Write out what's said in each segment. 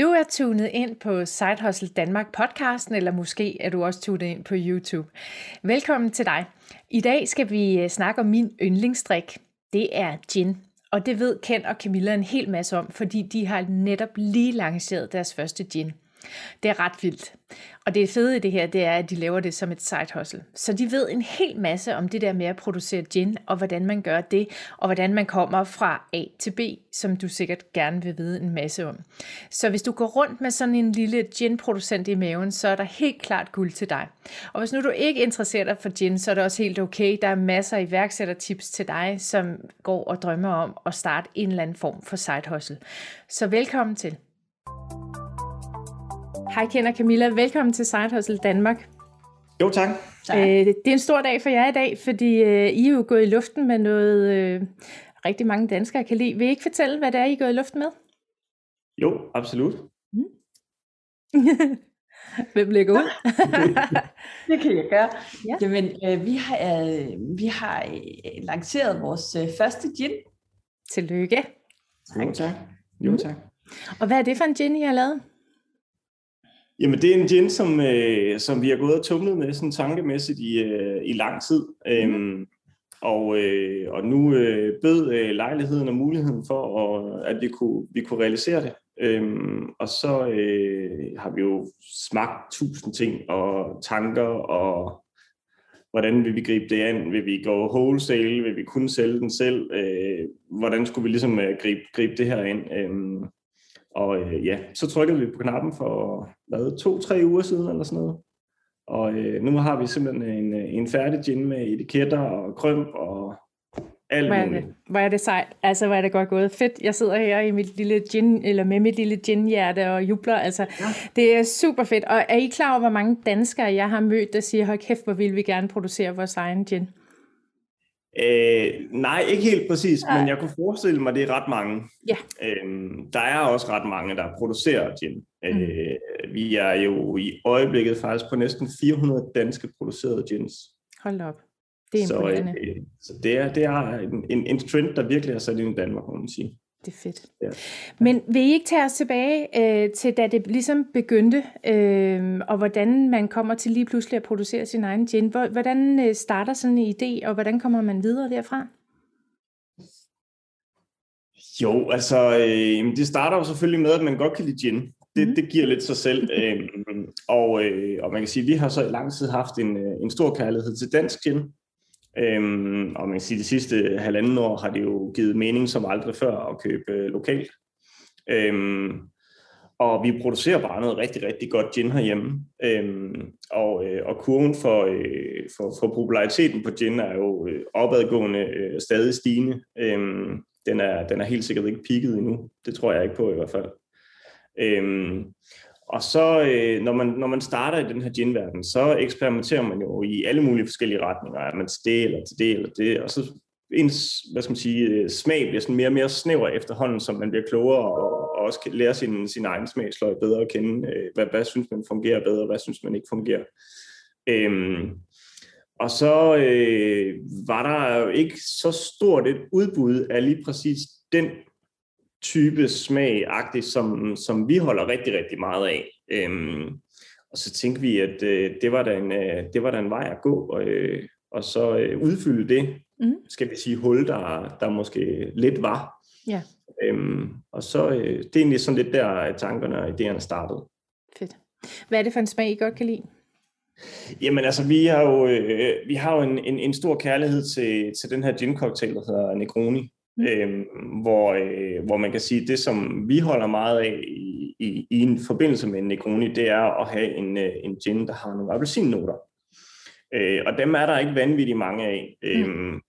Du er tunet ind på Side Hustle Danmark podcasten, eller måske er du også tunet ind på YouTube. Velkommen til dig. I dag skal vi øh, snakke om min yndlingsdrik. Det er gin. Og det ved Ken og Camilla en hel masse om, fordi de har netop lige lanceret deres første gin. Det er ret vildt. Og det fede i det her, det er, at de laver det som et side hustle. Så de ved en hel masse om det der med at producere gin, og hvordan man gør det, og hvordan man kommer fra A til B, som du sikkert gerne vil vide en masse om. Så hvis du går rundt med sådan en lille gin-producent i maven, så er der helt klart guld til dig. Og hvis nu du ikke interesserer dig for gin, så er det også helt okay. Der er masser af iværksættertips til dig, som går og drømmer om at starte en eller anden form for side hustle. Så velkommen til. Hej Ken og Camilla, velkommen til Side Hustle Danmark. Jo tak. tak. Øh, det er en stor dag for jer i dag, fordi øh, I er jo gået i luften med noget, øh, rigtig mange danskere kan lide. Vil I ikke fortælle, hvad det er, I er gået i luften med? Jo, absolut. Mm. Hvem lægger ud? det kan jeg gøre. Ja. Jamen, øh, vi har, øh, vi har øh, lanceret vores øh, første gin. Tillykke. Tak. Jo tak. Jo mm. tak. Mm. Og hvad er det for en gin, I har lavet? Jamen, det er en gin, som, øh, som vi har gået og tumlet med sådan tankemæssigt i, øh, i lang tid. Mm. Øhm, og, øh, og nu øh, bød øh, lejligheden og muligheden for, at, at vi, kunne, vi kunne realisere det. Øhm, og så øh, har vi jo smagt tusind ting og tanker, og hvordan vil vi gribe det an? Vil vi gå wholesale? Vil vi kun sælge den selv? Øh, hvordan skulle vi ligesom øh, gribe, gribe det her ind? Øh, og øh, ja, så trykkede vi på knappen for hvad, to-tre uger siden eller sådan noget. Og øh, nu har vi simpelthen en, øh, en færdig gin med etiketter og krømp og alt hvor er muligt. Det, hvor er det sejt. Altså, hvor er det godt gået. Fedt. Jeg sidder her i mit lille gin, eller med mit lille gin-hjerte og jubler. Altså, ja. det er super fedt. Og er I klar over, hvor mange danskere jeg har mødt, der siger, hold kæft, hvor vil vi gerne producere vores egen gin? Øh, nej, ikke helt præcis, nej. men jeg kunne forestille mig, at det er ret mange. Ja. Øh, der er også ret mange, der producerer gin. Mm. Øh, vi er jo i øjeblikket faktisk på næsten 400 danske producerede gins. Hold op. Det er imponerende. Så, øh, så det er, det er en, en, en trend, der virkelig har sat ind i Danmark, må man sige. Det er fedt. Ja. Men vil I ikke tage os tilbage øh, til, da det ligesom begyndte, øh, og hvordan man kommer til lige pludselig at producere sin egen gin? Hvordan øh, starter sådan en idé, og hvordan kommer man videre derfra? Jo, altså, øh, det starter jo selvfølgelig med, at man godt kan lide gin. Det, mm. det giver lidt sig selv. øh, og, øh, og man kan sige, at vi har så i lang tid haft en, øh, en stor kærlighed til dansk gin. Øhm, og man kan sige, de sidste halvanden år har det jo givet mening som aldrig før at købe øh, lokalt. Øhm, og vi producerer bare noget rigtig, rigtig godt gin herhjemme. Øhm, og, øh, og kurven for, øh, for, for populariteten på gin er jo øh, opadgående, øh, stadig stigende. Øhm, den, er, den er helt sikkert ikke peaked endnu. Det tror jeg ikke på i hvert fald. Øhm, og så, øh, når, man, når man starter i den her gin-verden, så eksperimenterer man jo i alle mulige forskellige retninger. Er man til det, eller til det, eller det. Og så ens, hvad skal man sige, øh, smag bliver sådan mere og mere snæver efterhånden, som man bliver klogere og, og også kan lære sin, sin egen smagsløg bedre at kende. Øh, hvad, hvad synes man fungerer bedre, hvad synes man ikke fungerer. Øhm, og så øh, var der jo ikke så stort et udbud af lige præcis den type smag som, som vi holder rigtig, rigtig meget af. Øhm, og så tænkte vi, at øh, det, var da en, øh, det var da en vej at gå, og, øh, og så øh, udfylde det, mm. skal vi sige, hul, der, der måske lidt var. Ja. Øhm, og så øh, det er egentlig sådan lidt der, tankerne og idéerne startede. Fedt. Hvad er det for en smag, I godt kan lide? Jamen altså, vi har jo, øh, vi har jo en, en, en stor kærlighed til, til den her gin cocktail, der hedder Negroni. Mm. Øh, hvor, øh, hvor man kan sige, at det, som vi holder meget af i, i, i en forbindelse med en Negroni, det er at have en, øh, en gin, der har nogle appelsinnoter. Øh, og dem er der ikke vanvittigt mange af. Mm. Øh,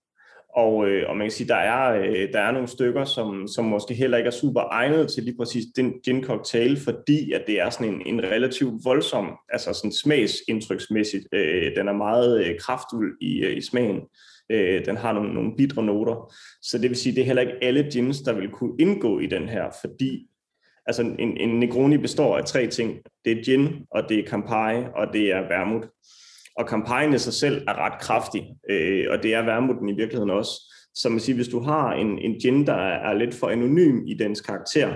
og, øh, og man kan sige, der er, øh, der er nogle stykker, som, som måske heller ikke er super egnet til lige præcis den gin cocktail, fordi at det er sådan en, en relativt voldsom, altså sådan smagsindtryksmæssigt, øh, den er meget øh, kraftfuld i, øh, i smagen. Øh, den har nogle, nogle bidre noter. Så det vil sige, det er heller ikke alle gins, der vil kunne indgå i den her, fordi altså en, en Negroni består af tre ting. Det er gin, og det er Campari, og det er vermouth. Og Campari i sig selv er ret kraftig, øh, og det er vermouthen i virkeligheden også. Så man siger, hvis du har en, en gin, der er lidt for anonym i dens karakter,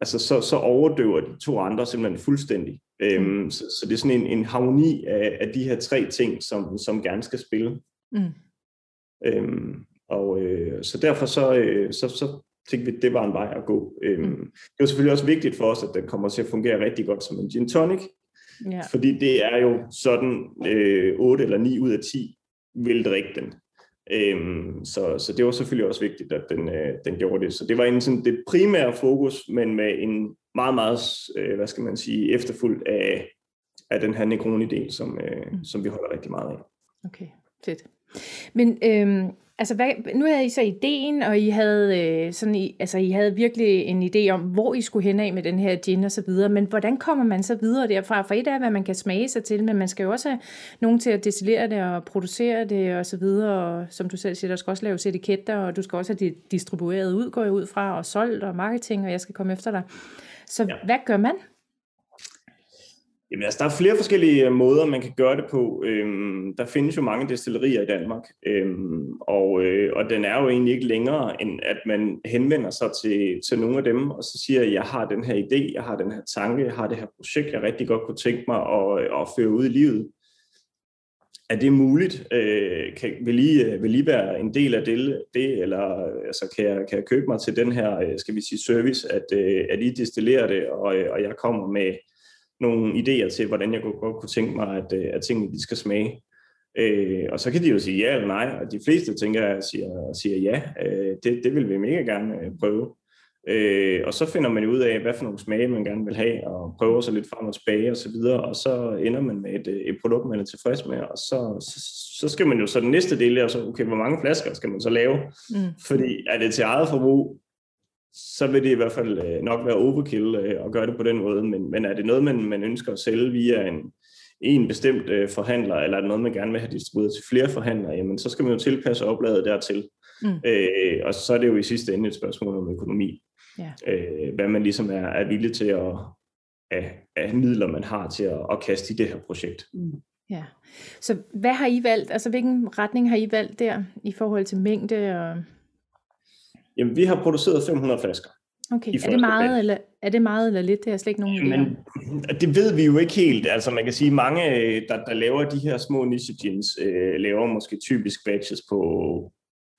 altså så, så overdøver de to andre simpelthen fuldstændig. Øhm, mm. så, så det er sådan en, en harmoni af, af de her tre ting, som, som gerne skal spille. Mm. Øhm, og øh, så derfor så, øh, så, så tænkte vi, at det var en vej at gå. Øhm, mm. Det var selvfølgelig også vigtigt for os, at den kommer til at fungere rigtig godt som en gin tonic, ja. fordi det er jo sådan øh, 8 eller 9 ud af 10 vil drikke den. Øhm, så, så det var selvfølgelig også vigtigt, at den, øh, den gjorde det. Så det var en, sådan, det primære fokus, men med en meget, meget, øh, hvad skal man sige, efterfuldt af, af den her Negroni-del, som, øh, mm. som vi holder rigtig meget af. Okay, fedt. Men øhm, altså, hvad, nu havde I så ideen, og I havde, øh, sådan, I, altså, I havde virkelig en idé om, hvor I skulle hen af med den her gin og så videre, men hvordan kommer man så videre derfra? For et er, hvad man kan smage sig til, men man skal jo også have nogen til at destillere det og producere det og så videre, og som du selv siger, der skal også laves etiketter, og du skal også have det distribueret ud, går jeg ud fra, og solgt og marketing, og jeg skal komme efter dig. Så ja. hvad gør man? Jamen altså, der er flere forskellige øh, måder, man kan gøre det på. Øhm, der findes jo mange destillerier i Danmark, øhm, og, øh, og den er jo egentlig ikke længere, end at man henvender sig til, til nogle af dem, og så siger, at jeg har den her idé, jeg har den her tanke, jeg har det her projekt, jeg rigtig godt kunne tænke mig at, øh, at føre ud i livet. Er det muligt? Øh, kan, vil, I, øh, vil I være en del af det, det eller altså, kan, jeg, kan jeg købe mig til den her, skal vi sige, service, at, at I destillerer det, og, og jeg kommer med nogle idéer til, hvordan jeg godt kunne tænke mig, at, øh, at tingene de skal smage. Øh, og så kan de jo sige ja eller nej, og de fleste tænker jeg siger, siger ja, øh, det, det vil vi mega gerne øh, prøve. Øh, og så finder man ud af, hvad for nogle smage man gerne vil have, og prøver sig lidt frem og tilbage og så videre, og så ender man med et, øh, et produkt, man er tilfreds med, og så, så, så skal man jo så den næste del er så, okay, hvor mange flasker skal man så lave? Mm. Fordi er det til eget forbrug, så vil det i hvert fald øh, nok være overkill øh, at gøre det på den måde. Men, men er det noget, man, man ønsker at sælge via en, en bestemt øh, forhandler, eller er det noget, man gerne vil have distribueret til flere forhandlere, jamen så skal man jo tilpasse opladet dertil. Mm. Øh, og så er det jo i sidste ende et spørgsmål om økonomi. Ja. Øh, hvad man ligesom er, er villig til at, af, af midler, man har til at, at kaste i det her projekt. Mm. Ja. Så hvad har I valgt? Altså hvilken retning har I valgt der i forhold til mængde og Jamen, vi har produceret 500 flasker. Okay, er det, meget, eller, er det meget eller lidt? Det er slet ikke nogen Men det ved vi jo ikke helt. Altså man kan sige, mange, der, der laver de her små niche gins, øh, laver måske typisk batches på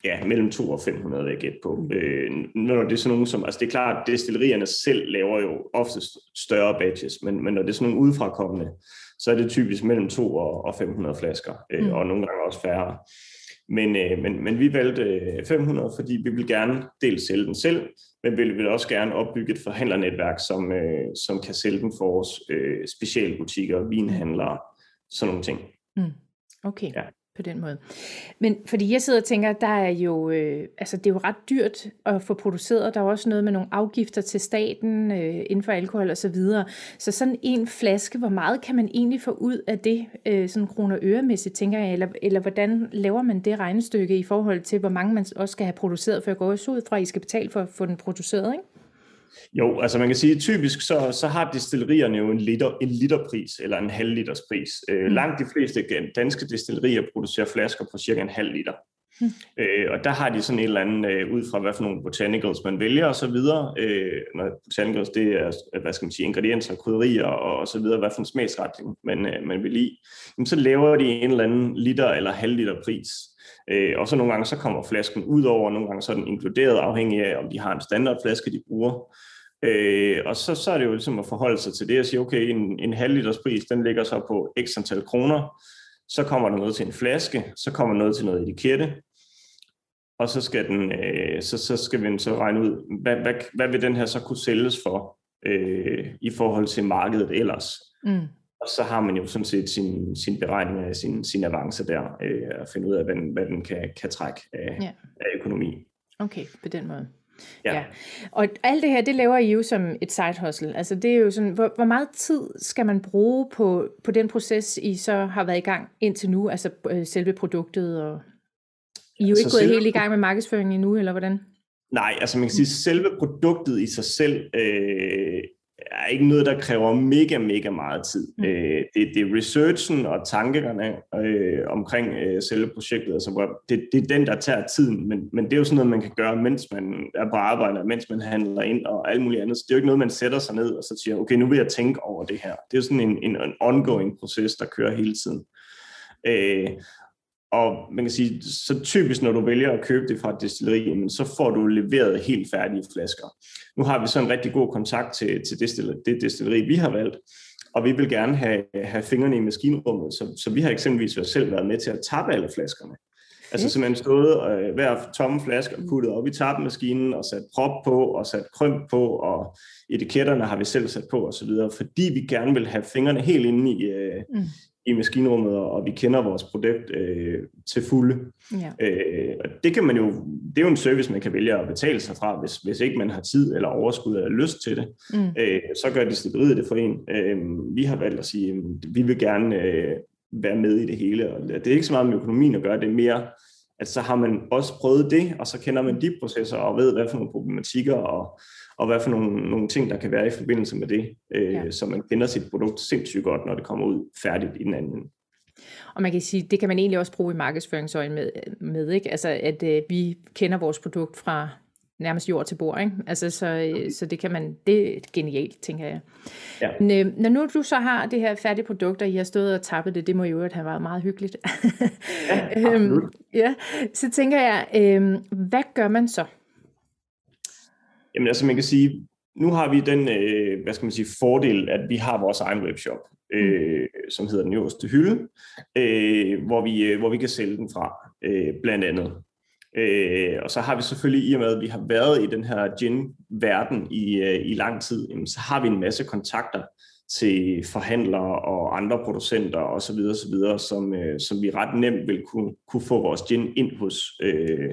ja, mellem 2 og 500, vil jeg gætte på. Mm. Øh, når det er sådan nogle som, altså det er klart, at destillerierne selv laver jo oftest større batches, men, men når det er sådan nogle udefrakommende, så er det typisk mellem 2 og, og 500 flasker, øh, mm. og nogle gange også færre. Men, øh, men, men vi valgte 500, øh, fordi vi vil gerne dels sælge den selv, men vi vil også gerne opbygge et forhandlernetværk, som, øh, som kan sælge den for vores øh, specialbutikker, vinhandlere, sådan nogle ting. Mm. Okay. Ja på den måde. Men fordi jeg sidder og tænker, der er jo, øh, altså det er jo ret dyrt at få produceret. Der er også noget med nogle afgifter til staten øh, inden for alkohol og så videre. Så sådan en flaske, hvor meget kan man egentlig få ud af det, øh, sådan kroner øremæssigt, tænker jeg, eller, eller hvordan laver man det regnestykke i forhold til, hvor mange man også skal have produceret, for jeg går også ud fra, at I skal betale for at få den produceret, ikke? Jo, altså man kan sige, typisk så, så har distillerierne jo en liter, en literpris, eller en halv liters pris. Øh, mm. Langt de fleste danske distillerier producerer flasker på cirka en halv liter. Mm. Øh, og der har de sådan et eller andet, øh, ud fra hvad for nogle botanicals man vælger og så videre. Øh, når botanicals, det er, hvad skal man sige, ingredienser, krydderier og, og så videre, hvad for en smagsretning man, øh, man vil lide. Jamen, så laver de en eller anden liter eller halv liter pris. Øh, og så nogle gange så kommer flasken ud over, nogle gange så er den inkluderet, afhængig af, om de har en standardflaske, de bruger. Øh, og så, så er det jo ligesom at forholde sig til det og sige, okay, en, en halv liters pris, den ligger så på x antal kroner. Så kommer der noget til en flaske, så kommer noget til noget etikette, og så skal, den, øh, så, så skal vi så regne ud, hvad, hvad, hvad vil den her så kunne sælges for øh, i forhold til markedet ellers. Mm. Og så har man jo sådan set sin, sin beregning af sin, sin avance der, øh, at finde ud af, hvad den, hvad den kan, kan trække af, ja. af økonomi. Okay, på den måde. Ja. ja. Og alt det her, det laver I jo som et side hustle. Altså det er jo sådan, hvor, hvor meget tid skal man bruge på, på den proces, I så har været i gang indtil nu, altså øh, selve produktet? Og I er jo altså ikke gået selve... helt i gang med markedsføringen endnu, eller hvordan? Nej, altså man kan sige, selve produktet i sig selv øh, er ikke noget, der kræver mega, mega meget tid. Mm. Øh, det, det er researchen og tankerne øh, omkring øh, selve projektet, altså, det, det er den, der tager tiden, men, men det er jo sådan noget, man kan gøre, mens man er på arbejde, mens man handler ind og alt muligt andet. Så det er jo ikke noget, man sætter sig ned og så siger, okay, nu vil jeg tænke over det her. Det er jo sådan en, en, en ongoing proces, der kører hele tiden. Øh, og man kan sige, så typisk når du vælger at købe det fra et destilleri, så får du leveret helt færdige flasker. Nu har vi så en rigtig god kontakt til, til det, det destilleri, vi har valgt, og vi vil gerne have, have fingrene i maskinrummet, så, så vi har eksempelvis selv været med til at tappe alle flaskerne. Altså simpelthen stået øh, hver tomme flaske og puttet op i tappemaskinen og sat prop på og sat krøm på, og etiketterne har vi selv sat på osv., fordi vi gerne vil have fingrene helt inde i, øh, mm i maskinrummet, og vi kender vores produkt øh, til fulde. Ja. Øh, og det kan man jo, det er jo en service, man kan vælge at betale sig fra, hvis, hvis ikke man har tid eller overskud eller lyst til det. Mm. Øh, så gør distilleriet det for en. Øh, vi har valgt at sige, at vi vil gerne øh, være med i det hele, og det er ikke så meget med økonomien at gøre, det er mere, at så har man også prøvet det, og så kender man de processer og ved, hvad for nogle problematikker og, og hvad for nogle, nogle ting, der kan være i forbindelse med det, øh, ja. så man kender sit produkt sindssygt godt, når det kommer ud færdigt i den anden og man kan sige, det kan man egentlig også bruge i markedsføringsøjen med, med ikke? Altså, at øh, vi kender vores produkt fra nærmest jord til bord, ikke? Altså, så, øh, så det kan man, det er genialt, tænker jeg. Ja. Men, øh, når nu du så har det her færdige produkt, og I har stået og tappet det, det må jo have været meget hyggeligt. ja, øhm, ja, så tænker jeg, øh, hvad gør man så? Jamen altså man kan sige, nu har vi den, øh, hvad skal man sige, fordel, at vi har vores egen webshop, øh, mm. som hedder Den Øverste Hylde, øh, hvor, vi, øh, hvor vi kan sælge den fra, øh, blandt andet. Øh, og så har vi selvfølgelig, i og med at vi har været i den her gin-verden i, øh, i lang tid, jamen, så har vi en masse kontakter til forhandlere og andre producenter osv., osv. Som, øh, som vi ret nemt vil kunne, kunne få vores gin ind hos øh,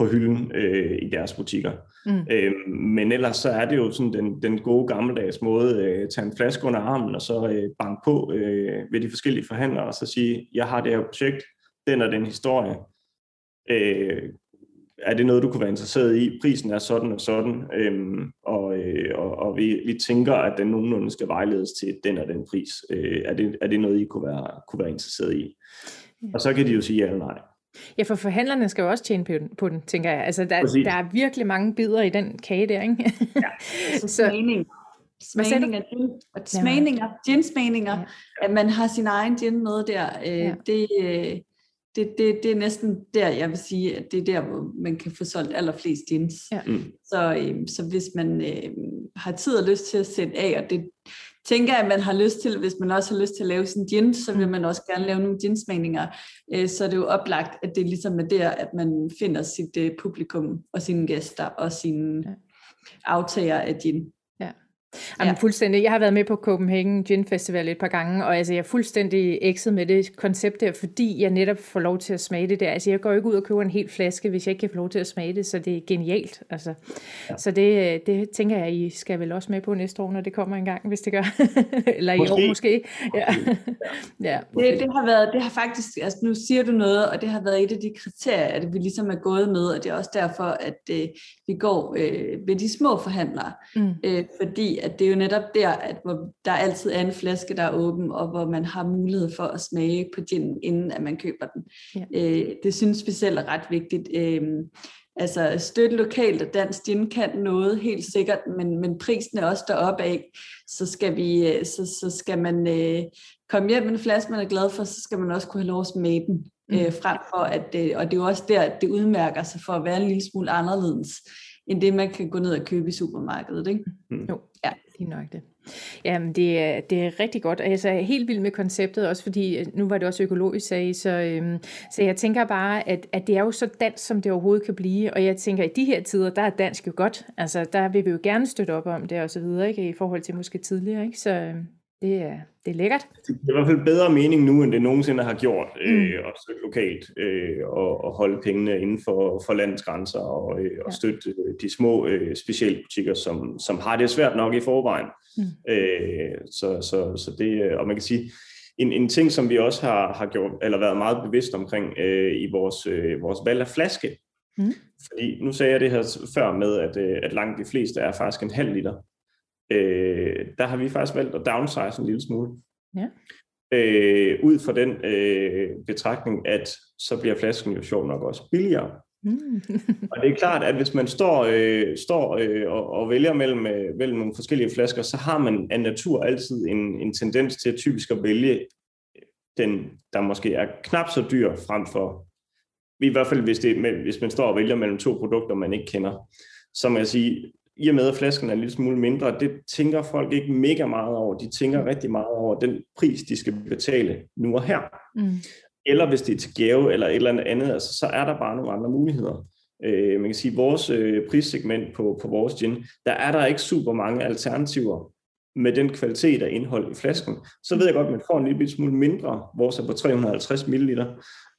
på hylden øh, i deres butikker. Mm. Øh, men ellers så er det jo sådan den, den gode gammeldags måde, øh, tage en flaske under armen og så øh, banke på øh, ved de forskellige forhandlere og så sige, jeg har det her projekt, den og den historie. Øh, er det noget, du kunne være interesseret i? Prisen er sådan og sådan, øhm, og, øh, og, og vi, vi tænker, at den nogenlunde skal vejledes til den og den pris. Øh, er, det, er det noget, I kunne være, kunne være interesseret i? Og så kan de jo sige ja eller nej. Ja, for forhandlerne skal jo også tjene på den, tænker jeg. Altså, der, der er virkelig mange bidder i den kage der, ikke? ja, så, så smagning. Smagning af gin, smagninger, ginsmagninger, ja. at man har sin egen gin med der, øh, ja. det, øh, det, det, det er næsten der, jeg vil sige, at det er der, hvor man kan få solgt allerflest gins. Ja. Mm. Så, øh, så hvis man øh, har tid og lyst til at sætte af, og det tænker at man har lyst til, hvis man også har lyst til at lave sin gin, så vil mm. man også gerne lave nogle ginsmagninger. Øh, så er det jo oplagt, at det ligesom er der, at man finder sit øh, publikum og sine gæster og sine aftager af gin. Jamen, ja. fuldstændig. Jeg har været med på Copenhagen Gin Festival et par gange, og altså, jeg er fuldstændig ekset med det koncept der, fordi jeg netop får lov til at smage det der. Altså, jeg går ikke ud og køber en hel flaske, hvis jeg ikke kan få lov til at smage det, så det er genialt. Altså. Ja. Så det, det tænker jeg, I skal vel også med på næste år, når det kommer en gang, hvis det gør. Eller måske. i år måske. Ja. ja. Det, det, har været, det har faktisk, altså nu siger du noget, og det har været et af de kriterier, at vi ligesom er gået med, og det er også derfor, at øh, vi går øh, ved de små forhandlere, mm. øh, fordi at det er jo netop der, at hvor der altid er en flaske, der er åben, og hvor man har mulighed for at smage på gin, inden at man køber den. Ja. Øh, det synes vi selv er ret vigtigt. Øh, altså støtte lokalt og dansk gin kan noget helt sikkert, men, men prisen er også deroppe af, så skal, vi, øh, så, så skal man øh, komme hjem med en flaske, man er glad for, så skal man også kunne have lov at smage den. Mm. Øh, frem for at, øh, og det er jo også der, at det udmærker sig for at være en lille smule anderledes, end det man kan gå ned og købe i supermarkedet. Ikke? Mm. Jo, ja. lige nok det. Jamen, det er, det er rigtig godt, og jeg er helt vild med konceptet, også fordi, øh, nu var det også økologisk sag, så, øhm, så jeg tænker bare, at, at det er jo så dansk, som det overhovedet kan blive, og jeg tænker, at i de her tider, der er dansk jo godt, altså der vil vi jo gerne støtte op om det og så videre, ikke, i forhold til måske tidligere, ikke, så øhm, det er, det er lækkert. Det er i hvert fald bedre mening nu, end det nogensinde har gjort, øh, mm. øh, at støtte lokalt øh, og, og holde pengene inden for, for landets grænser og, øh, og støtte øh, de små øh, specialbutikker, som, som har det svært nok i forvejen. Mm. Øh, så, så, så det, og man kan sige, en, en ting, som vi også har, har gjort, eller været meget bevidst omkring øh, i vores, øh, vores valg af flaske, mm. fordi nu sagde jeg det her før med, at, øh, at langt de fleste er faktisk en halv liter. Øh, der har vi faktisk valgt at downsize en lille smule. Ja. Øh, ud fra den øh, betragtning, at så bliver flasken jo sjov nok også billigere. Mm. og det er klart, at hvis man står, øh, står øh, og, og vælger mellem, øh, mellem nogle forskellige flasker, så har man af natur altid en, en tendens til typisk at vælge den, der måske er knap så dyr, frem for, i hvert fald hvis, det, hvis man står og vælger mellem to produkter, man ikke kender. Så må jeg sige, i og med at flasken er en lille smule mindre, det tænker folk ikke mega meget over. De tænker rigtig meget over den pris, de skal betale nu og her. Mm. Eller hvis det er til gave eller et eller andet, altså, så er der bare nogle andre muligheder. Øh, man kan sige, at vores øh, prissegment på, på vores gin, der er der ikke super mange alternativer med den kvalitet af indhold i flasken, så ved jeg godt, at man får en lille smule mindre. Vores er på 350 ml.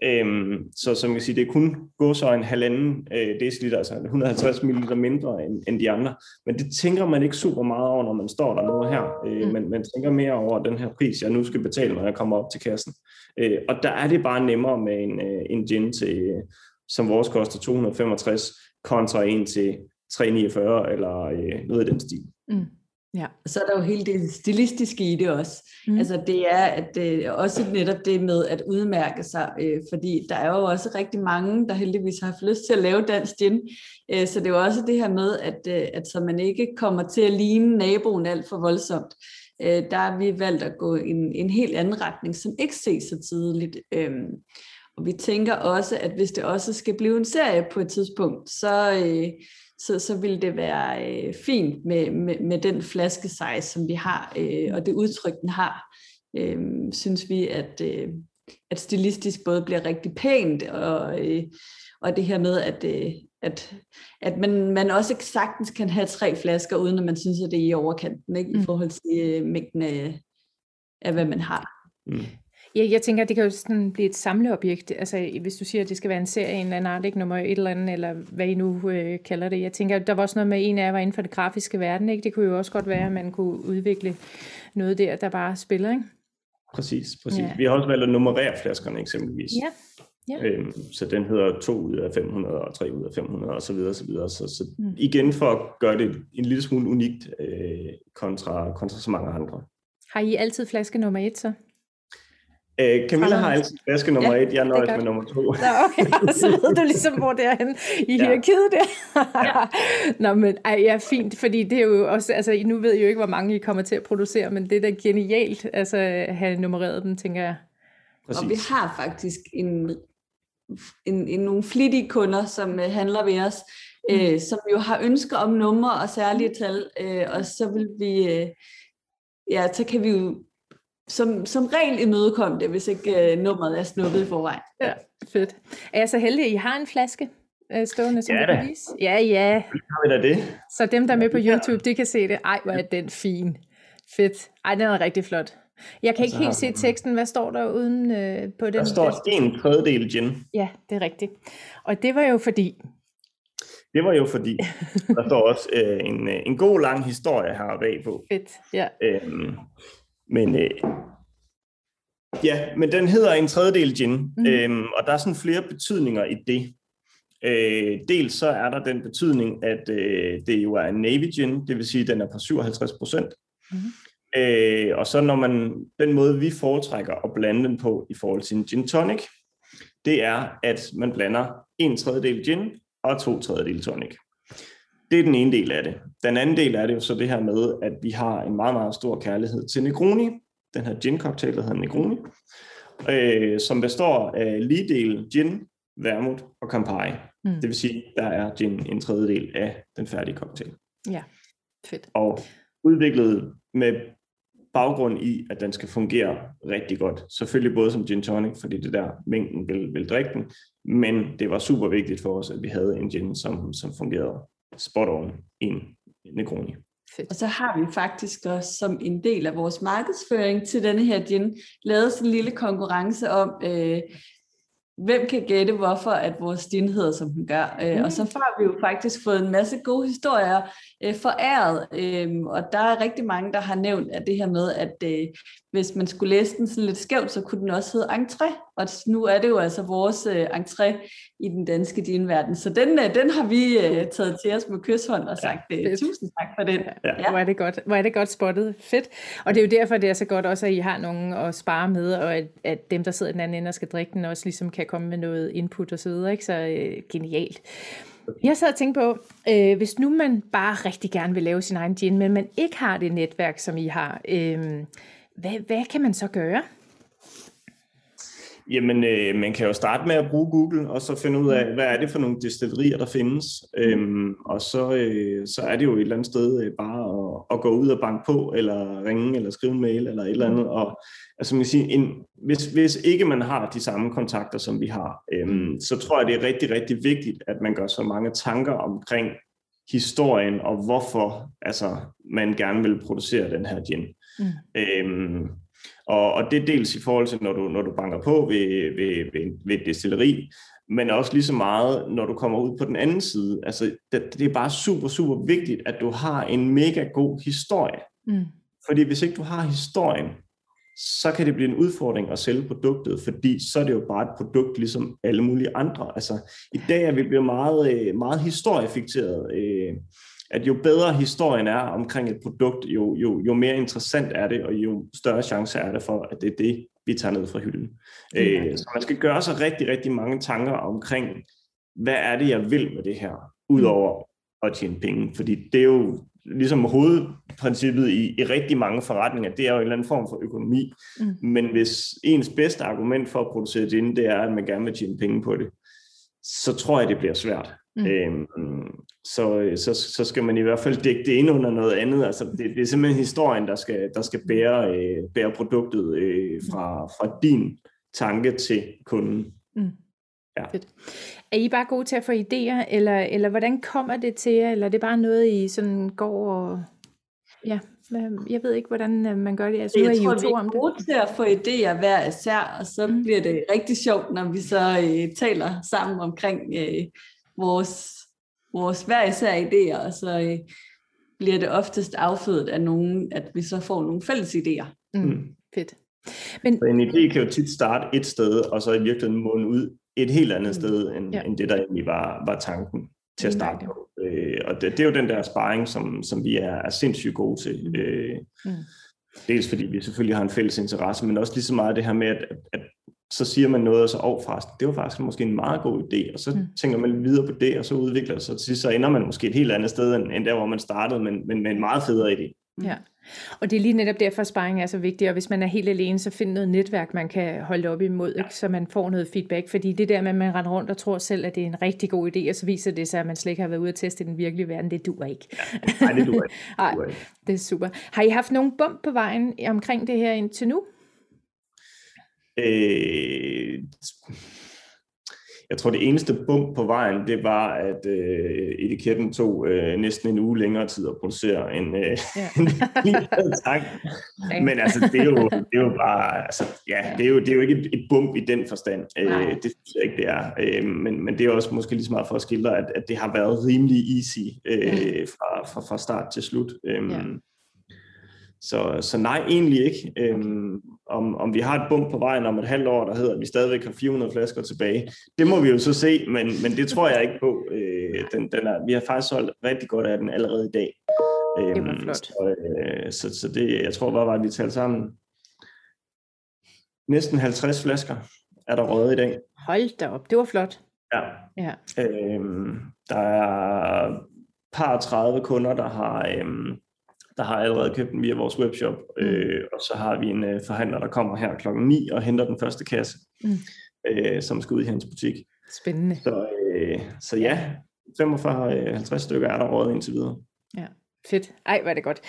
Øhm, så som jeg siger, det er kun gå så en halvanden øh, deciliter, altså 150 ml mindre end, end de andre. Men det tænker man ikke super meget over, når man står der noget her. Øh, mm. men man tænker mere over den her pris, jeg nu skal betale, når jeg kommer op til kassen. Øh, og der er det bare nemmere med en, øh, en gin til, øh, som vores koster 265, kontra en til 349 eller øh, noget i den stil. Mm. Ja. Så er der jo hele det stilistiske i det også. Mm. Altså det er at det er også netop det med at udmærke sig, øh, fordi der er jo også rigtig mange, der heldigvis har haft lyst til at lave dansk gin. Øh, så det er jo også det her med, at, øh, at så man ikke kommer til at ligne naboen alt for voldsomt. Øh, der har vi valgt at gå en, en helt anden retning, som ikke ses så tidligt. Øh, og vi tænker også, at hvis det også skal blive en serie på et tidspunkt, så... Øh, så, så vil det være øh, fint med, med, med den flaskesize, som vi har, øh, og det udtryk, den har, øh, synes vi, at, øh, at stilistisk både bliver rigtig pænt, og, øh, og det her med, at, øh, at, at man, man også sagtens kan have tre flasker, uden at man synes, at det er i overkanten, ikke? Mm. i forhold til øh, mængden af, af, hvad man har. Mm. Ja, jeg tænker, at det kan jo sådan blive et samleobjekt. Altså, hvis du siger, at det skal være en serie, en eller anden art, ikke nummer et eller andet, eller hvad I nu øh, kalder det. Jeg tænker, der var også noget med, en af jer var inden for det grafiske verden, ikke? Det kunne jo også godt være, at man kunne udvikle noget der, der bare spiller, ikke? Præcis, præcis. Ja. Vi har også valgt at nummerere flaskerne eksempelvis. Ja. Ja. Øhm, så den hedder 2 ud af 500 og 3 ud af 500 og så videre, så videre. Så, så mm. igen for at gøre det en lille smule unikt øh, kontra, kontra så mange andre. Har I altid flaske nummer et så? Øh, Camilla har altid flaske nummer ja, et, jeg nøjes med nummer to. Nå, okay, så ved du ligesom, hvor det er henne i ja. hierarkiet der. ja. Nå, men ej, ja, fint, fordi det er jo også, altså nu ved jeg jo ikke, hvor mange I kommer til at producere, men det er da genialt, altså at have nummereret dem, tænker jeg. Præcis. Og vi har faktisk en, en, en, nogle flittige kunder, som uh, handler ved os, mm. øh, som jo har ønsker om numre og særlige tal, øh, og så vil vi, øh, ja, så kan vi jo som, som regel imødekom det, hvis ikke uh, nummeret er snuppet i forvejen. Ja, fedt. Er jeg så heldig, at I har en flaske uh, stående, som ja, du kan vise? Ja, ja. Har vi da det? Så dem, der er med på YouTube, de kan se det. Ej, hvor er den fin. Fedt. Ej, den er rigtig flot. Jeg kan ikke helt se teksten. Hvad står der uden uh, på den? Der står en tredjedel gin. Ja, det er rigtigt. Og det var jo fordi... Det var jo fordi, der står også uh, en, en god lang historie her bagpå. Fedt, ja. Øhm, men øh, ja, men den hedder en tredjedel gin, mm. øhm, og der er sådan flere betydninger i det. Øh, dels så er der den betydning, at øh, det jo er en navy gin, det vil sige, at den er på 57 procent. Mm. Øh, og så når man, den måde vi foretrækker at blande den på i forhold til en gin tonic, det er, at man blander en tredjedel gin og to tredjedel tonic. Det er den ene del af det. Den anden del er det jo så det her med, at vi har en meget, meget stor kærlighed til Negroni. Den her gin-cocktail, der hedder Negroni, øh, som består af lige del gin, vermouth og Campari. Mm. Det vil sige, der er gin en tredjedel af den færdige cocktail. Ja, fedt. Og udviklet med baggrund i, at den skal fungere rigtig godt. Selvfølgelig både som gin tonic, fordi det der mængden vil, vil drikke den, men det var super vigtigt for os, at vi havde en gin, som, som fungerede spot on i en Negroni. Fedt. Og så har vi faktisk også som en del af vores markedsføring til denne her gin, lavet sådan en lille konkurrence om, øh, hvem kan gætte, hvorfor at vores gin hedder, som den gør. Mm. Og så har vi jo faktisk fået en masse gode historier øh, foræret, øh, og der er rigtig mange, der har nævnt at det her med, at øh, hvis man skulle læse den sådan lidt skævt, så kunne den også hedde entré, og nu er det jo altså vores øh, entré i den danske dinverden, så den, øh, den har vi øh, taget til os med kysshånd og sagt øh, tusind tak for den. Ja. Ja. Hvor, er det godt, hvor er det godt spottet. Fedt. Og det er jo derfor, det er så godt også, at I har nogen at spare med, og at, at dem, der sidder den anden ende og skal drikke den, også ligesom kan komme med noget input og så videre. Ikke? Så øh, genialt. Jeg sad og tænkte på, øh, hvis nu man bare rigtig gerne vil lave sin egen gin, men man ikke har det netværk, som I har, øh, hvad, hvad kan man så gøre? Jamen, øh, man kan jo starte med at bruge Google, og så finde ud af, hvad er det for nogle destillerier, der findes. Øhm, og så, øh, så er det jo et eller andet sted øh, bare at, at gå ud og banke på, eller ringe, eller skrive en mail, eller et eller andet. Og altså, man siger, en, hvis, hvis ikke man har de samme kontakter, som vi har, øhm, så tror jeg, det er rigtig, rigtig vigtigt, at man gør så mange tanker omkring historien, og hvorfor altså, man gerne vil producere den her gin. Mm. Øhm, og, og det er dels i forhold til, når du, når du banker på ved, ved, ved, ved et destilleri, men også lige så meget, når du kommer ud på den anden side. Altså, det, det er bare super, super vigtigt, at du har en mega god historie. Mm. Fordi hvis ikke du har historien, så kan det blive en udfordring at sælge produktet, fordi så er det jo bare et produkt ligesom alle mulige andre. Altså, i dag er vi blevet meget, øh, meget historiefikteret. At jo bedre historien er omkring et produkt, jo, jo, jo mere interessant er det, og jo større chance er det for, at det er det, vi tager ned fra hylden. Øh, så man skal gøre sig rigtig, rigtig mange tanker omkring, hvad er det, jeg vil med det her, udover at tjene penge. Fordi det er jo ligesom hovedprincippet i, i rigtig mange forretninger, det er jo en eller anden form for økonomi. Mm. Men hvis ens bedste argument for at producere gin, det er, at man gerne vil tjene penge på det, så tror jeg, det bliver svært. Mm. Øhm, så, så, så skal man i hvert fald dække det ind under noget andet. Altså, det, det er simpelthen historien, der skal, der skal bære, øh, bære produktet øh, fra, fra din tanke til kunden. Mm. Ja. Fedt. Er I bare gode til at få idéer, eller, eller hvordan kommer det til jer, eller er det bare noget, I sådan går og... Ja, jeg ved ikke, hvordan øh, man gør det. Altså, jeg tror, vi er gode til at få idéer hver især, og så mm. bliver det rigtig sjovt, når vi så øh, taler sammen omkring øh, vores, vores hver især idéer, og så øh, bliver det oftest affødt af nogen, at vi så får nogle fælles idéer. Mm. Mm. Fedt. Men... Så en idé kan jo tit starte et sted, og så i virkeligheden måne ud et helt andet mm. sted, end, ja. end det, der egentlig var, var tanken til at starte på. Øh, og det, det er jo den der sparring, som, som vi er, er sindssygt gode til. Mm. Øh, mm. Dels fordi vi selvfølgelig har en fælles interesse, men også lige så meget det her med, at, at så siger man noget, og så, oh, forresten, det var faktisk måske en meget god idé, og så mm. tænker man videre på det, og så udvikler det sig, til så ender man måske et helt andet sted, end, end der, hvor man startede, men, men med en meget federe idé. Mm. Ja, og det er lige netop derfor, at sparring er så vigtig, og hvis man er helt alene, så find noget netværk, man kan holde op imod, ikke? så man får noget feedback, fordi det der med, at man render rundt og tror selv, at det er en rigtig god idé, og så viser det sig, at man slet ikke har været ude at teste den virkelige verden, det duer ikke. Ja, nej, det duer ikke. Ej, det er super. Har I haft nogen bump på vejen omkring det her indtil nu? Øh, jeg tror, det eneste bump på vejen, det var, at øh, etiketten tog øh, næsten en uge længere tid at producere en, øh, ja. en tank. Men altså, det er jo, det er jo bare, altså, ja, det er jo, det er jo ikke et, et bump i den forstand. Øh, det synes jeg ikke, det er. Øh, men, men det er også måske lige så meget for at skildre, at, at det har været rimelig easy øh, fra, fra, fra start til slut. Øh, ja. Så, så nej, egentlig ikke. Øhm, om, om vi har et bump på vejen om et halvt år, der hedder, at vi stadigvæk har 400 flasker tilbage, det må vi jo så se, men, men det tror jeg ikke på. Øh, den, den er, vi har faktisk solgt rigtig godt af den allerede i dag. Øhm, det var flot. Så, øh, så, så det, jeg tror, hvad var det, vi talte sammen? Næsten 50 flasker er der røget i dag. Hold da op, det var flot. Ja. ja. Øhm, der er par 30 kunder, der har... Øhm, der har allerede købt den via vores webshop, mm. øh, og så har vi en øh, forhandler, der kommer her klokken 9 og henter den første kasse, mm. øh, som skal ud i hans butik. Spændende. Så, øh, så ja, 45-50 stykker er der råd indtil videre. Ja, fedt. Ej, hvor er det godt.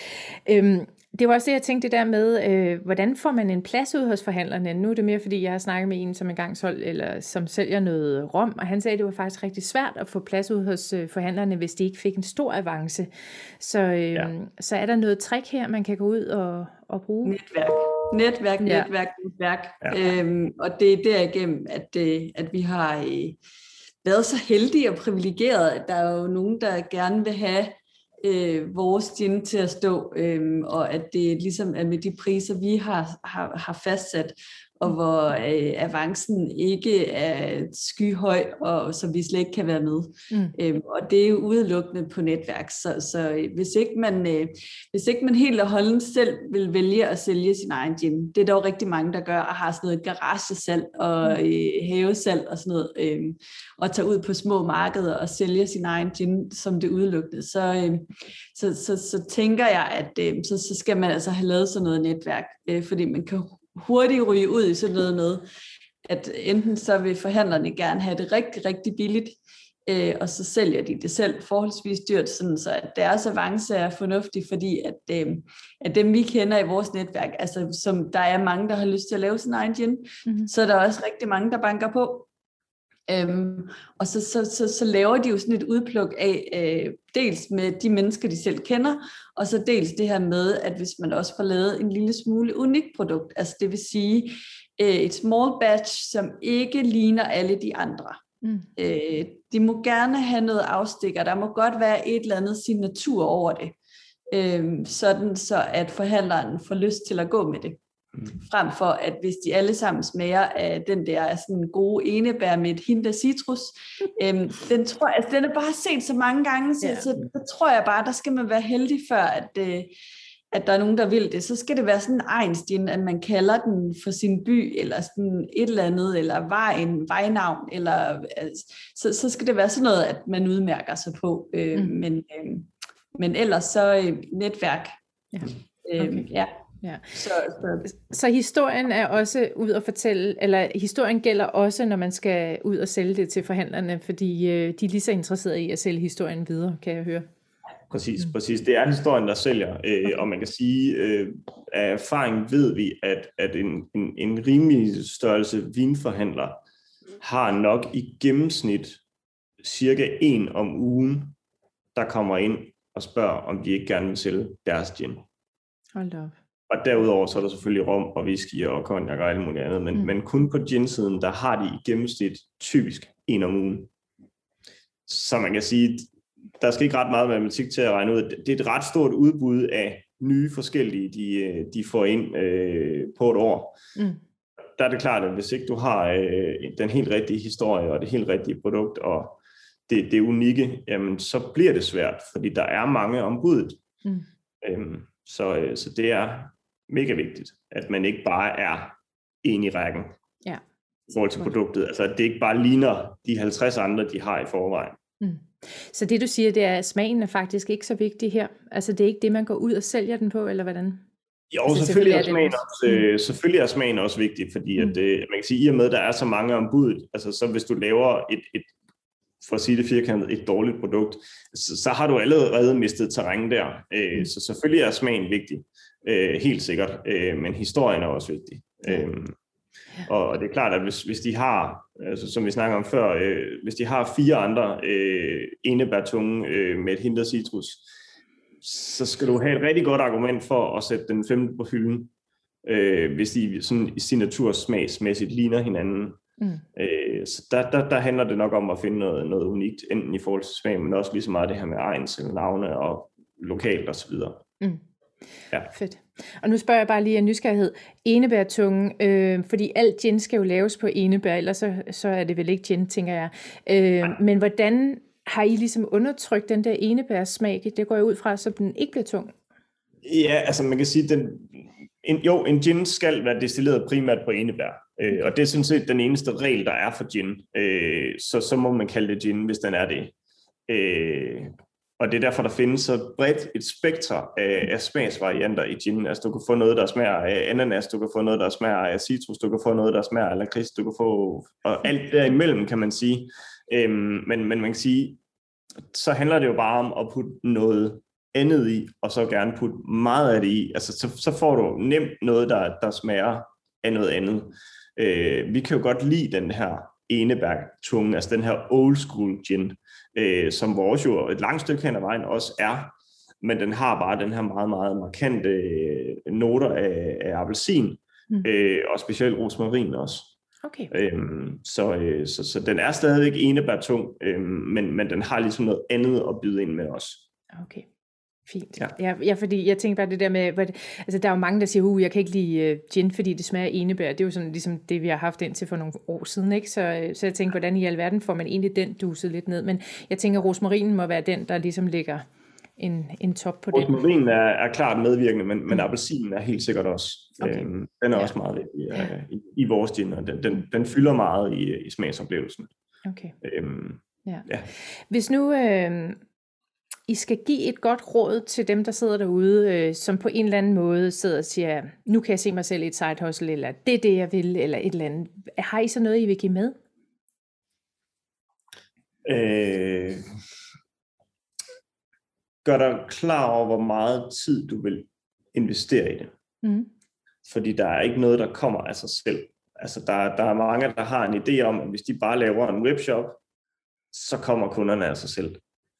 Øhm, det var også det, jeg tænkte det der med, øh, hvordan får man en plads ud hos forhandlerne? Nu er det mere, fordi jeg har snakket med en, som engang solg, eller som sælger noget rom, og han sagde, at det var faktisk rigtig svært at få plads ud hos øh, forhandlerne, hvis de ikke fik en stor avance. Så, øh, ja. så er der noget trick her, man kan gå ud og, og bruge? Netværk. Netværk, ja. netværk, netværk. Ja. Øhm, og det er derigennem, at, øh, at vi har øh, været så heldige og privilegerede, at der er jo nogen, der gerne vil have øh, vores gin til at stå, øh, og at det ligesom er med de priser, vi har, har, har fastsat, og hvor øh, avancen ikke er skyhøj, og så vi slet ikke kan være med. Mm. Øhm, og det er jo udelukkende på netværk, så, så hvis, ikke man, øh, hvis ikke man helt og holdent selv vil vælge at sælge sin egen gin, det er dog rigtig mange, der gør, og har sådan noget garagesalg og mm. øh, havesalg og sådan noget, øh, og tager ud på små markeder og sælger sin egen gin som det udelukkende, så, øh, så, så, så tænker jeg, at øh, så, så skal man altså have lavet sådan noget netværk, øh, fordi man kan hurtigt ryge ud i sådan noget med, at enten så vil forhandlerne gerne have det rigtig, rigtig billigt, øh, og så sælger de det selv forholdsvis dyrt, sådan så at deres avance er fornuftig, fordi at, øh, at dem vi kender i vores netværk, altså som der er mange, der har lyst til at lave sin egen gin, mm-hmm. så er der også rigtig mange, der banker på. Øhm, og så, så, så, så laver de jo sådan et udpluk af, øh, dels med de mennesker, de selv kender, og så dels det her med, at hvis man også får lavet en lille smule unikt produkt, altså det vil sige øh, et small batch, som ikke ligner alle de andre. Mm. Øh, de må gerne have noget afstikker, der må godt være et eller andet signatur over det, øh, sådan så at forhandleren får lyst til at gå med det. Frem for, at hvis de alle sammen smager af den der sådan gode enebær med et hint af citrus, øhm, den, tror, altså, den er bare set så mange gange, så, ja. så, så tror jeg bare, der skal man være heldig før, at, øh, at der er nogen, der vil det. Så skal det være sådan en egenstin, at man kalder den for sin by, eller sådan et eller andet, eller vejen, vejnavn, eller, altså, så, så skal det være sådan noget, at man udmærker sig på. Øh, mm. men, øh, men ellers så øh, netværk. Ja. Øh, okay. Øh, ja. Ja. Så, så. så historien er også ud at fortælle, eller historien gælder også, når man skal ud og sælge det til forhandlerne, fordi øh, de er lige så interesserede i at sælge historien videre, kan jeg høre. Præcis, mm. præcis. Det er historien, der sælger, øh, og man kan sige, øh, af erfaring ved vi, at, at en, en, en rimelig størrelse vinforhandler har nok i gennemsnit cirka en om ugen, der kommer ind og spørger, om de ikke gerne vil sælge deres gin. Hold op. Og derudover så er der selvfølgelig rom og whisky og cognac og alt muligt andet, men, mm. men kun på gin-siden, der har de i gennemsnit typisk en om ugen. Så man kan sige, der skal ikke ret meget matematik til at regne ud. Det er et ret stort udbud af nye forskellige, de, de får ind øh, på et år. Mm. Der er det klart, at hvis ikke du har øh, den helt rigtige historie og det helt rigtige produkt og det, det unikke, jamen så bliver det svært, fordi der er mange om budet. Mm. Øhm, så, øh, så det er mega vigtigt, at man ikke bare er en i rækken ja. i forhold til produktet. Altså at det ikke bare ligner de 50 andre, de har i forvejen. Mm. Så det du siger, det er, at smagen er faktisk ikke så vigtig her? Altså det er ikke det, man går ud og sælger den på, eller hvordan? Jo, altså, selvfølgelig, er smagen også, øh, selvfølgelig er smagen også vigtig, fordi mm. at, øh, man kan sige, i og med, at der er så mange om budet, altså så hvis du laver et, et for at sige det firkantet, et dårligt produkt, så, så har du allerede mistet terræn der. Øh, mm. Så selvfølgelig er smagen vigtig, øh, helt sikkert, øh, men historien er også vigtig. Øh, og det er klart, at hvis, hvis de har, altså, som vi snakker om før, øh, hvis de har fire andre øh, enebærtunge øh, med et hindret citrus, så skal du have et rigtig godt argument for at sætte den femte på hylden, øh, hvis de sådan i signatursmagsmæssigt ligner hinanden. Mm. Øh, så der, der, der handler det nok om at finde noget, noget unikt, enten i forhold til smag, men også lige så meget det her med egens eller navne og lokalt osv. Mm. Ja. Fedt. Og nu spørger jeg bare lige af nysgerrighed. Enebærtunge, øh, fordi alt gin skal jo laves på enebær, ellers så, så er det vel ikke gin, tænker jeg. Øh, men hvordan har I ligesom undertrykt den der enebærsmag? Det går jeg ud fra, så den ikke bliver tung. Ja, altså man kan sige, den, en, jo, en gin skal være destilleret primært på enebær. Øh, og det er sådan set den eneste regel, der er for gin. Øh, så, så må man kalde det gin, hvis den er det. Øh, og det er derfor, der findes så bredt et spektre af, af smagsvarianter i gin. Altså du kan få noget, der smager af ananas, du kan få noget, der smager af citrus, du kan få noget, der smager af lakrids, du kan få... Og alt derimellem, kan man sige. Øhm, men, men man kan sige, så handler det jo bare om at putte noget andet i, og så gerne putte meget af det i. Altså så, så får du nemt noget, der, der smager af noget andet. Øh, vi kan jo godt lide den her enebærtunge, altså den her old school gin, øh, som vores jo et langt stykke hen ad vejen også er, men den har bare den her meget, meget markante øh, noter af, af appelsin, mm. øh, og specielt rosmarin også. Okay. Øhm, så, øh, så, så den er stadigvæk enebærtung, øh, men, men den har ligesom noget andet at byde ind med os. Okay. Fint. Ja. Ja, ja, fordi jeg tænker bare det der med, det, altså der er jo mange, der siger, uh, jeg kan ikke lide uh, gin, fordi det smager enebær. Det er jo sådan ligesom det, vi har haft indtil for nogle år siden, ikke? Så, øh, så jeg tænker, hvordan i alverden får man egentlig den duset lidt ned? Men jeg tænker, rosmarinen må være den, der ligesom ligger en, en top på det. Rosmarinen er, er klart medvirkende, men, men appelsinen er helt sikkert også. Okay. Øhm, den er ja. også meget vigtig ja. i, i vores gin, og den, den, den fylder meget i, i smagsoplevelsen. Okay. Øhm, ja. ja. Hvis nu... Øh, i skal give et godt råd til dem, der sidder derude, øh, som på en eller anden måde sidder og siger, nu kan jeg se mig selv i et side hustle, eller det er det, jeg vil, eller et eller andet. Har I så noget, I vil give med? Øh, gør dig klar over, hvor meget tid du vil investere i det. Mm. Fordi der er ikke noget, der kommer af sig selv. Altså der, der er mange, der har en idé om, at hvis de bare laver en webshop, så kommer kunderne af sig selv.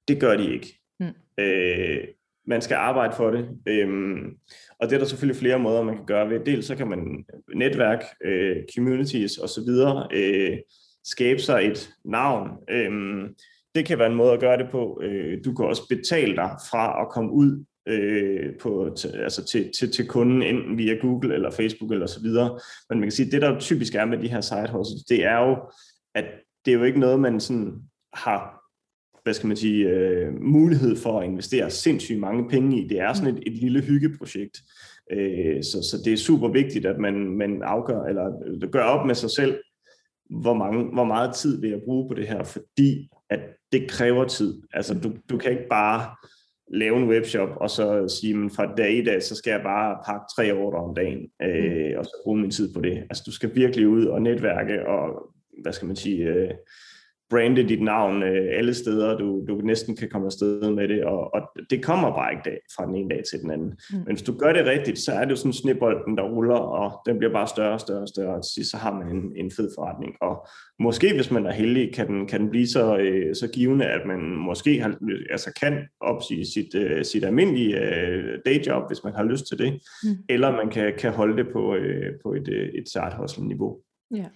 Det gør de ikke. Mm. Øh, man skal arbejde for det. Øhm, og det er der selvfølgelig flere måder, man kan gøre ved. Dels så kan man øh, netværk, øh, communities osv. Øh, skabe sig et navn. Øhm, det kan være en måde at gøre det på. Øh, du kan også betale dig fra at komme ud øh, på, t- altså til, til, til kunden, enten via Google eller Facebook eller så videre. Men man kan sige, at det der typisk er med de her side hustles, det er jo, at det er jo ikke noget, man sådan har hvad skal man sige, øh, mulighed for at investere sindssygt mange penge i. Det er sådan et, et lille hyggeprojekt. Øh, så, så det er super vigtigt, at man, man afgør, eller gør op med sig selv, hvor, mange, hvor meget tid vil jeg bruge på det her, fordi at det kræver tid. Altså, du, du kan ikke bare lave en webshop, og så sige, men fra dag i dag, så skal jeg bare pakke tre ordre om dagen, øh, og så bruge min tid på det. Altså, du skal virkelig ud og netværke, og hvad skal man sige, øh, brande dit navn øh, alle steder, du, du næsten kan komme afsted med det, og, og det kommer bare ikke dag, fra den ene dag til den anden. Mm. Men hvis du gør det rigtigt, så er det jo sådan snibolden, der ruller, og den bliver bare større og større og større, og til sidst så har man en, en fed forretning. Og måske, hvis man er heldig, kan den, kan den blive så, øh, så givende, at man måske har, altså kan opsige sit, øh, sit almindelige øh, dayjob, hvis man har lyst til det, mm. eller man kan, kan holde det på, øh, på et, øh, et hustle niveau. Ja.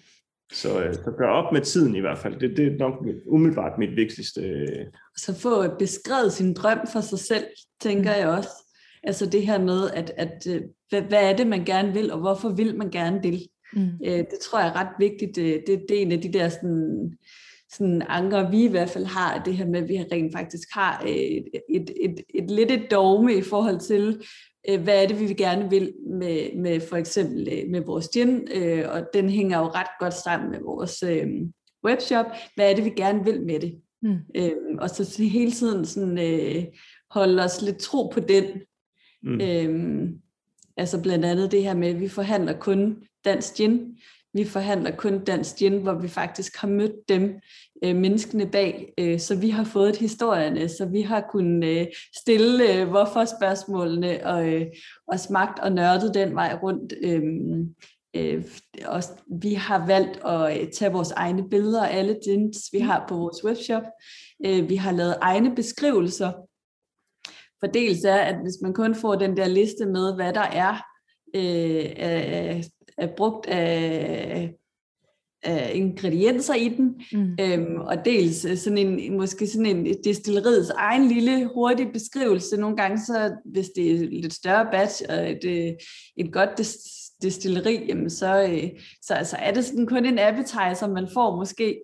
Så, øh, så gør op med tiden i hvert fald. Det, det er nok umiddelbart mit vigtigste. Øh. Så få beskrevet sin drøm for sig selv, tænker mm. jeg også. Altså det her med, at, at øh, hvad, hvad er det, man gerne vil, og hvorfor vil man gerne det? Mm. Øh, det tror jeg er ret vigtigt. Det, det, det er en af de der sådan, sådan anker, vi i hvert fald har, det her med, at vi rent faktisk har et, et, et, et lidt et dogme i forhold til, øh, hvad er det, vi gerne vil med, med for eksempel øh, med vores gin, øh, og den hænger jo ret godt sammen med vores øh, webshop. Hvad er det, vi gerne vil med det? Mm. Øh, og så hele tiden sådan, øh, holde os lidt tro på den. Mm. Øh, altså blandt andet det her med, at vi forhandler kun dansk gin. Vi forhandler kun dansk gin, hvor vi faktisk har mødt dem, øh, menneskene bag, øh, så vi har fået historierne, så vi har kunnet øh, stille øh, hvorfor-spørgsmålene og, øh, og smagt og nørdet den vej rundt. Øh, øh, og vi har valgt at øh, tage vores egne billeder af alle dins, vi har på vores webshop. Øh, vi har lavet egne beskrivelser. For dels er, at hvis man kun får den der liste med, hvad der er øh, brugt af af ingredienser i den, mm. øhm, og dels øh, sådan en, måske sådan en destilleriets egen lille hurtig beskrivelse. Nogle gange, så hvis det er lidt større batch og et, øh, et godt destilleri, jamen så, øh, så altså er det sådan kun en appetizer, man får måske,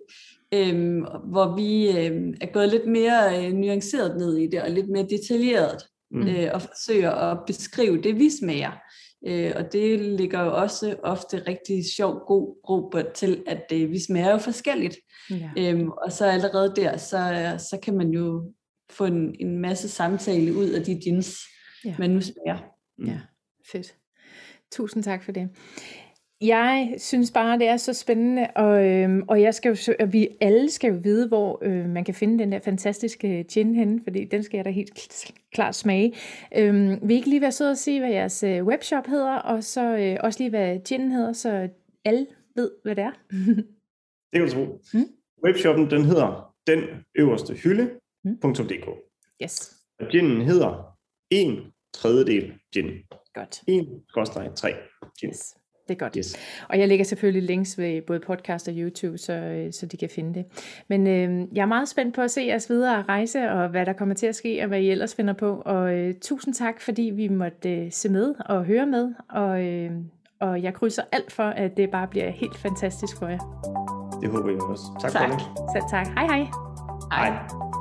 øhm, hvor vi øhm, er gået lidt mere øh, nuanceret ned i det, og lidt mere detaljeret, mm. øh, og forsøger at beskrive det, vi smager. Øh, og det ligger jo også ofte rigtig sjov, god ro til, at øh, vi smager jo forskelligt. Ja. Øhm, og så allerede der, så, så kan man jo få en, en masse samtale ud af de jeans, ja. man nu smager. Ja, fedt. Tusind tak for det. Jeg synes bare, det er så spændende, og, øhm, og jeg skal jo, og vi alle skal jo vide, hvor øh, man kan finde den der fantastiske gin henne, fordi den skal jeg da helt klart smage. Øhm, vil I ikke lige være sød og sige, hvad jeres øh, webshop hedder, og så øh, også lige, hvad gin hedder, så alle ved, hvad det er? det kan du tro. Mm? Webshoppen, den hedder den øverste hylde.dk. Mm. Yes. Og ginen hedder en tredjedel gin. Godt. 1 3 gin. Yes. Det er godt. Yes. Og jeg lægger selvfølgelig links ved både podcast og YouTube, så, øh, så de kan finde det. Men øh, jeg er meget spændt på at se jeres videre rejse, og hvad der kommer til at ske, og hvad I ellers finder på. Og øh, tusind tak, fordi vi måtte øh, se med og høre med. Og, øh, og jeg krydser alt for, at det bare bliver helt fantastisk for jer. Det håber jeg også. Tak, tak. for det. Så tak. Hej hej. Hej. hej.